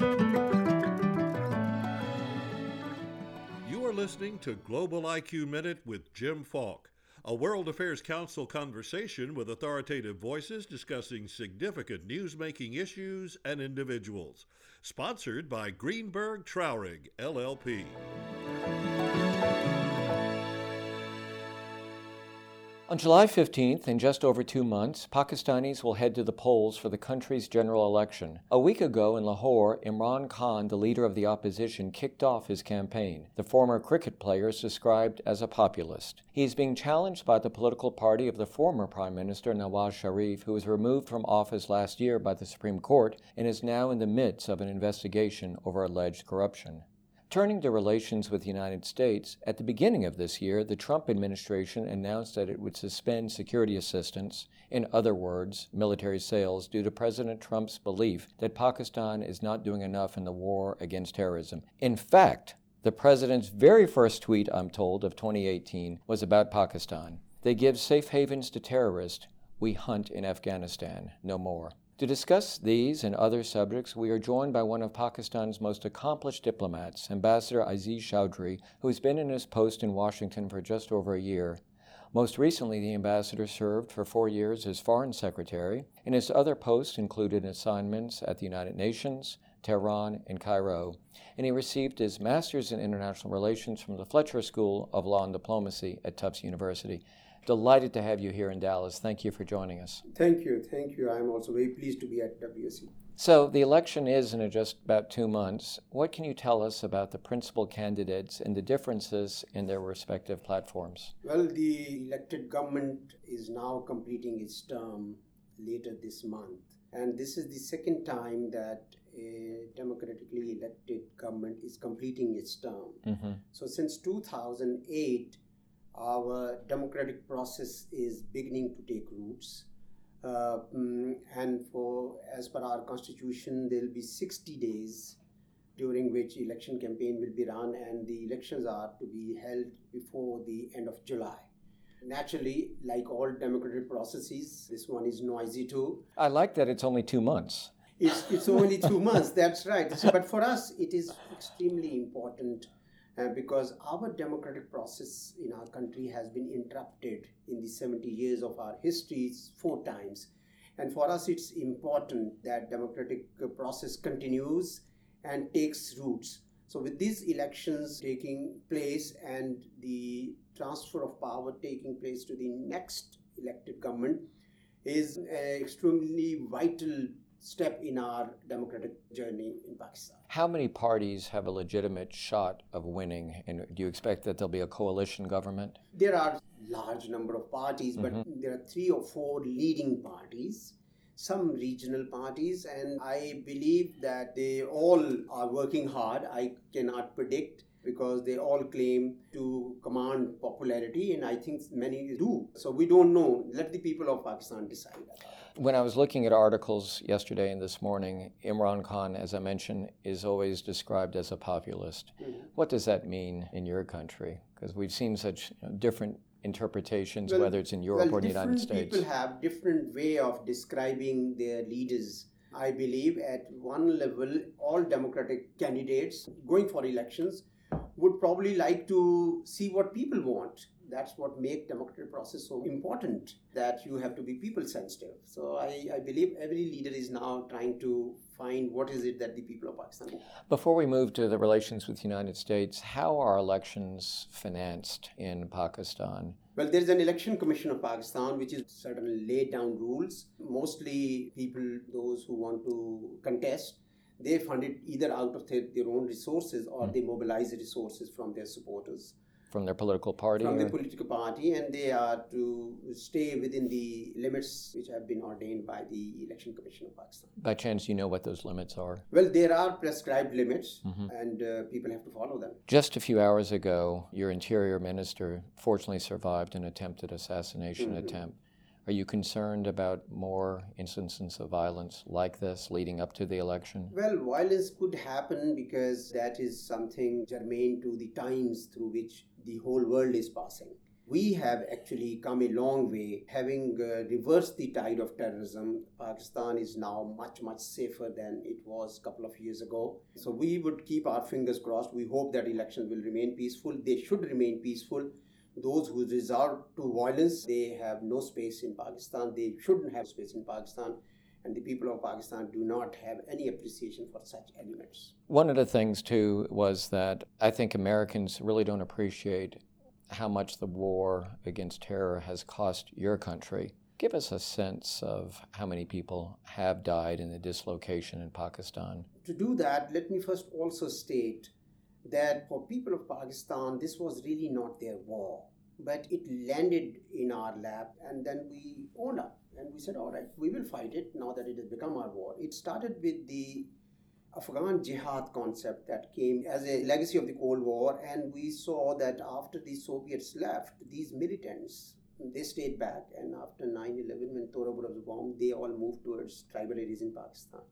You are listening to Global IQ Minute with Jim Falk, a World Affairs Council conversation with authoritative voices discussing significant news-making issues and individuals. Sponsored by Greenberg Traurig, LLP. On July 15th, in just over two months, Pakistanis will head to the polls for the country's general election. A week ago in Lahore, Imran Khan, the leader of the opposition, kicked off his campaign. The former cricket player is described as a populist. He is being challenged by the political party of the former Prime Minister Nawaz Sharif, who was removed from office last year by the Supreme Court and is now in the midst of an investigation over alleged corruption. Turning to relations with the United States, at the beginning of this year, the Trump administration announced that it would suspend security assistance, in other words, military sales, due to President Trump's belief that Pakistan is not doing enough in the war against terrorism. In fact, the president's very first tweet, I'm told, of 2018 was about Pakistan. They give safe havens to terrorists. We hunt in Afghanistan. No more. To discuss these and other subjects, we are joined by one of Pakistan's most accomplished diplomats, Ambassador Aizaz Chaudhry, who has been in his post in Washington for just over a year. Most recently, the ambassador served for four years as Foreign Secretary, and his other posts included assignments at the United Nations, Tehran, and Cairo. And he received his Master's in International Relations from the Fletcher School of Law and Diplomacy at Tufts University. Delighted to have you here in Dallas. Thank you for joining us. Thank you. Thank you. I'm also very pleased to be at WSU. So, the election is in just about two months. What can you tell us about the principal candidates and the differences in their respective platforms? Well, the elected government is now completing its term later this month. And this is the second time that a democratically elected government is completing its term. Mm-hmm. So, since 2008, our democratic process is beginning to take roots. Uh, mm, and for as per our constitution, there will be 60 days during which election campaign will be run, and the elections are to be held before the end of July. Naturally, like all democratic processes, this one is noisy too. I like that it's only two months. It's, it's only two months, that's right. But for us, it is extremely important uh, because our democratic process in our country has been interrupted in the 70 years of our history four times. And for us, it's important that democratic process continues and takes roots. So, with these elections taking place and the transfer of power taking place to the next elected government, is an extremely vital step in our democratic journey in Pakistan. How many parties have a legitimate shot of winning? And do you expect that there'll be a coalition government? There are large number of parties, but mm-hmm. there are three or four leading parties some regional parties, and I believe that they all are working hard. I cannot predict because they all claim to command popularity, and I think many do. So we don't know. Let the people of Pakistan decide. When I was looking at articles yesterday and this morning, Imran Khan, as I mentioned, is always described as a populist. Mm-hmm. What does that mean in your country? Because we've seen such you know, different interpretations, well, whether it's in Europe well, or the United States. People have different way of describing their leaders. I believe at one level, all democratic candidates going for elections would probably like to see what people want that's what make democratic process so important that you have to be people sensitive so I, I believe every leader is now trying to find what is it that the people of pakistan want. before we move to the relations with the united states how are elections financed in pakistan well, there is an election commission of Pakistan which is certainly laid down rules. Mostly people, those who want to contest, they fund it either out of their, their own resources or mm. they mobilize resources from their supporters from their political party? From or? the political party, and they are to stay within the limits which have been ordained by the Election Commission of Pakistan. By chance, you know what those limits are? Well, there are prescribed limits, mm-hmm. and uh, people have to follow them. Just a few hours ago, your Interior Minister fortunately survived an attempted assassination mm-hmm. attempt. Are you concerned about more instances of violence like this leading up to the election? Well, violence could happen because that is something germane to the times through which the whole world is passing. we have actually come a long way. Having uh, reversed the tide of terrorism, Pakistan is now much, much safer than it was a couple of years ago. So we would keep our fingers crossed. We hope that elections will remain peaceful. They should remain peaceful. Those who resort to violence, they have no space in Pakistan. They shouldn't have space in Pakistan and the people of Pakistan do not have any appreciation for such elements. One of the things, too, was that I think Americans really don't appreciate how much the war against terror has cost your country. Give us a sense of how many people have died in the dislocation in Pakistan. To do that, let me first also state that for people of Pakistan, this was really not their war, but it landed in our lap, and then we own up and we said, all right, we will fight it now that it has become our war. It started with the Afghan jihad concept that came as a legacy of the Cold War, and we saw that after the Soviets left, these militants they stayed back, and after 9/11, when Tora Bora was bombed, they all moved towards tribal areas in Pakistan.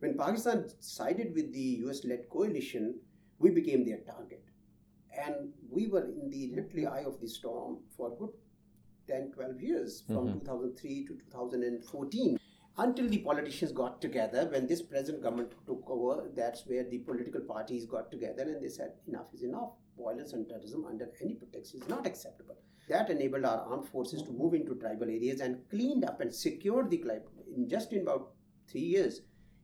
When Pakistan sided with the U.S.-led coalition, we became their target, and we were in the literally eye of the storm for good 10, 12 years, from mm-hmm. 2003 to 2014 until the politicians got together when this present government took over that's where the political parties got together and they said enough is enough violence and terrorism under any pretext is not acceptable that enabled our armed forces to move into tribal areas and cleaned up and secured the climate in just in about three years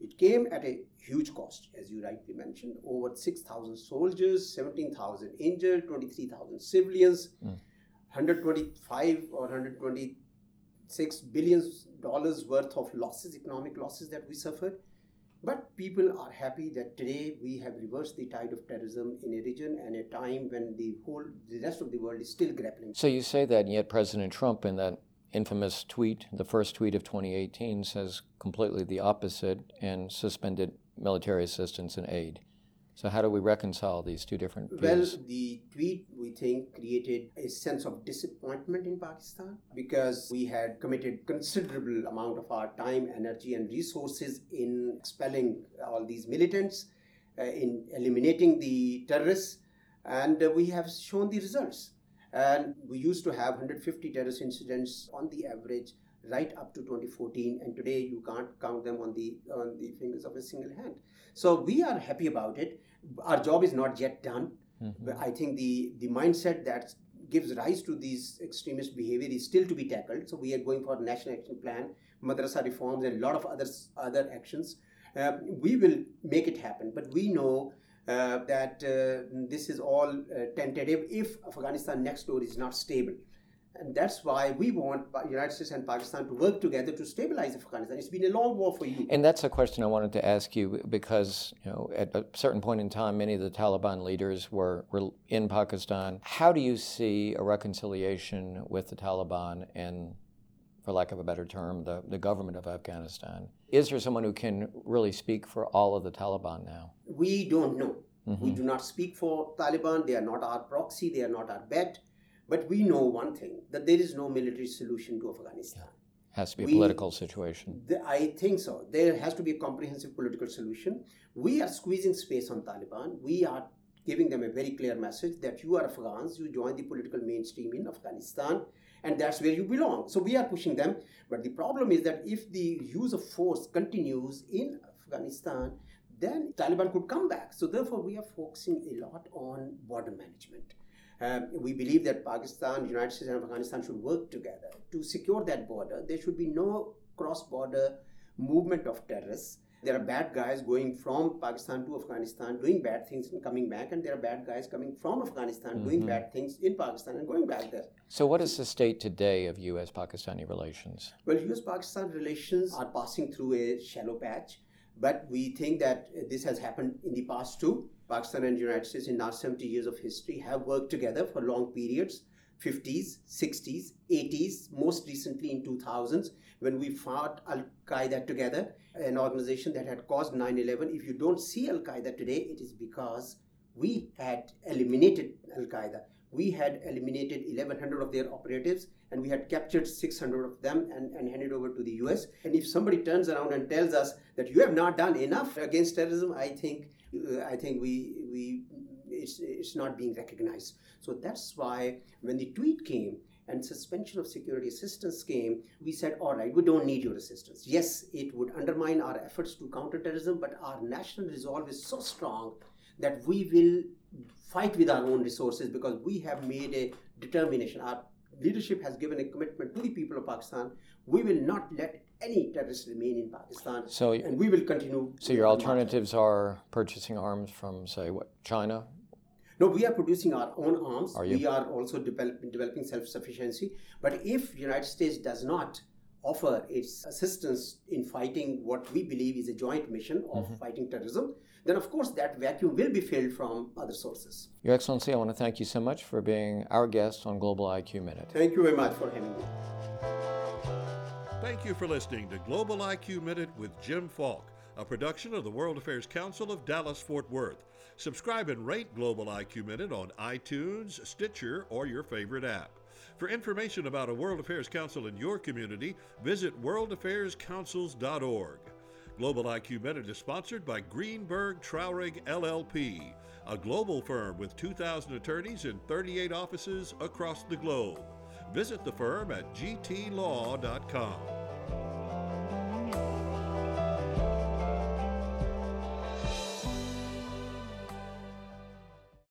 it came at a huge cost as you rightly mentioned over 6000 soldiers 17000 injured 23000 civilians mm. 125 or 126 billions dollars worth of losses, economic losses that we suffered. But people are happy that today we have reversed the tide of terrorism in a region and a time when the whole the rest of the world is still grappling. So you say that, and yet President Trump, in that infamous tweet, the first tweet of 2018, says completely the opposite and suspended military assistance and aid. So how do we reconcile these two different views? Well, the tweet we think created a sense of disappointment in Pakistan because we had committed considerable amount of our time, energy, and resources in expelling all these militants, uh, in eliminating the terrorists, and uh, we have shown the results. And we used to have 150 terrorist incidents on the average right up to 2014 and today you can't count them on the on the fingers of a single hand so we are happy about it our job is not yet done. Mm-hmm. I think the, the mindset that gives rise to these extremist behavior is still to be tackled. So we are going for national action plan, madrasa reforms, and a lot of other other actions. Uh, we will make it happen, but we know uh, that uh, this is all uh, tentative if Afghanistan next door is not stable. And that's why we want the United States and Pakistan to work together to stabilize Afghanistan. It's been a long war for you. And that's a question I wanted to ask you because, you know, at a certain point in time, many of the Taliban leaders were, were in Pakistan. How do you see a reconciliation with the Taliban and, for lack of a better term, the, the government of Afghanistan? Is there someone who can really speak for all of the Taliban now? We don't know. Mm-hmm. We do not speak for Taliban. They are not our proxy. They are not our bet. But we know one thing that there is no military solution to Afghanistan. Yeah. Has to be a we, political situation. The, I think so. There has to be a comprehensive political solution. We are squeezing space on Taliban. We are giving them a very clear message that you are Afghans, you join the political mainstream in Afghanistan, and that's where you belong. So we are pushing them. But the problem is that if the use of force continues in Afghanistan, then Taliban could come back. So therefore, we are focusing a lot on border management. Um, we believe that Pakistan, United States, and Afghanistan should work together to secure that border. There should be no cross border movement of terrorists. There are bad guys going from Pakistan to Afghanistan doing bad things and coming back, and there are bad guys coming from Afghanistan mm-hmm. doing bad things in Pakistan and going back there. So, what is the state today of U.S. Pakistani relations? Well, U.S. Pakistan relations are passing through a shallow patch, but we think that this has happened in the past too. Pakistan and United States in last 70 years of history have worked together for long periods 50s 60s 80s most recently in 2000s when we fought al-qaeda together an organization that had caused 9-11 if you don't see al-qaeda today it is because we had eliminated al-qaeda. We had eliminated 1100 of their operatives and we had captured 600 of them and, and handed over to the us and if somebody turns around and tells us that you have not done enough against terrorism i think I think we we it's, it's not being recognized. So that's why when the tweet came and suspension of security assistance came, we said, all right, we don't need your assistance. Yes, it would undermine our efforts to counter terrorism, but our national resolve is so strong that we will fight with our own resources because we have made a determination. Our leadership has given a commitment to the people of Pakistan. We will not let any terrorists remain in Pakistan. So, and we will continue. So, your alternatives are purchasing arms from, say, what China? No, we are producing our own arms. Are you? we are also develop, developing self-sufficiency. But if United States does not offer its assistance in fighting what we believe is a joint mission of mm-hmm. fighting terrorism, then of course that vacuum will be filled from other sources. Your Excellency, I want to thank you so much for being our guest on Global IQ Minute. Thank you very much for having me. Thank you for listening to Global IQ Minute with Jim Falk, a production of the World Affairs Council of Dallas Fort Worth. Subscribe and rate Global IQ Minute on iTunes, Stitcher, or your favorite app. For information about a World Affairs Council in your community, visit worldaffairscouncils.org. Global IQ Minute is sponsored by Greenberg Traurig LLP, a global firm with 2,000 attorneys in 38 offices across the globe. Visit the firm at gtlaw.com.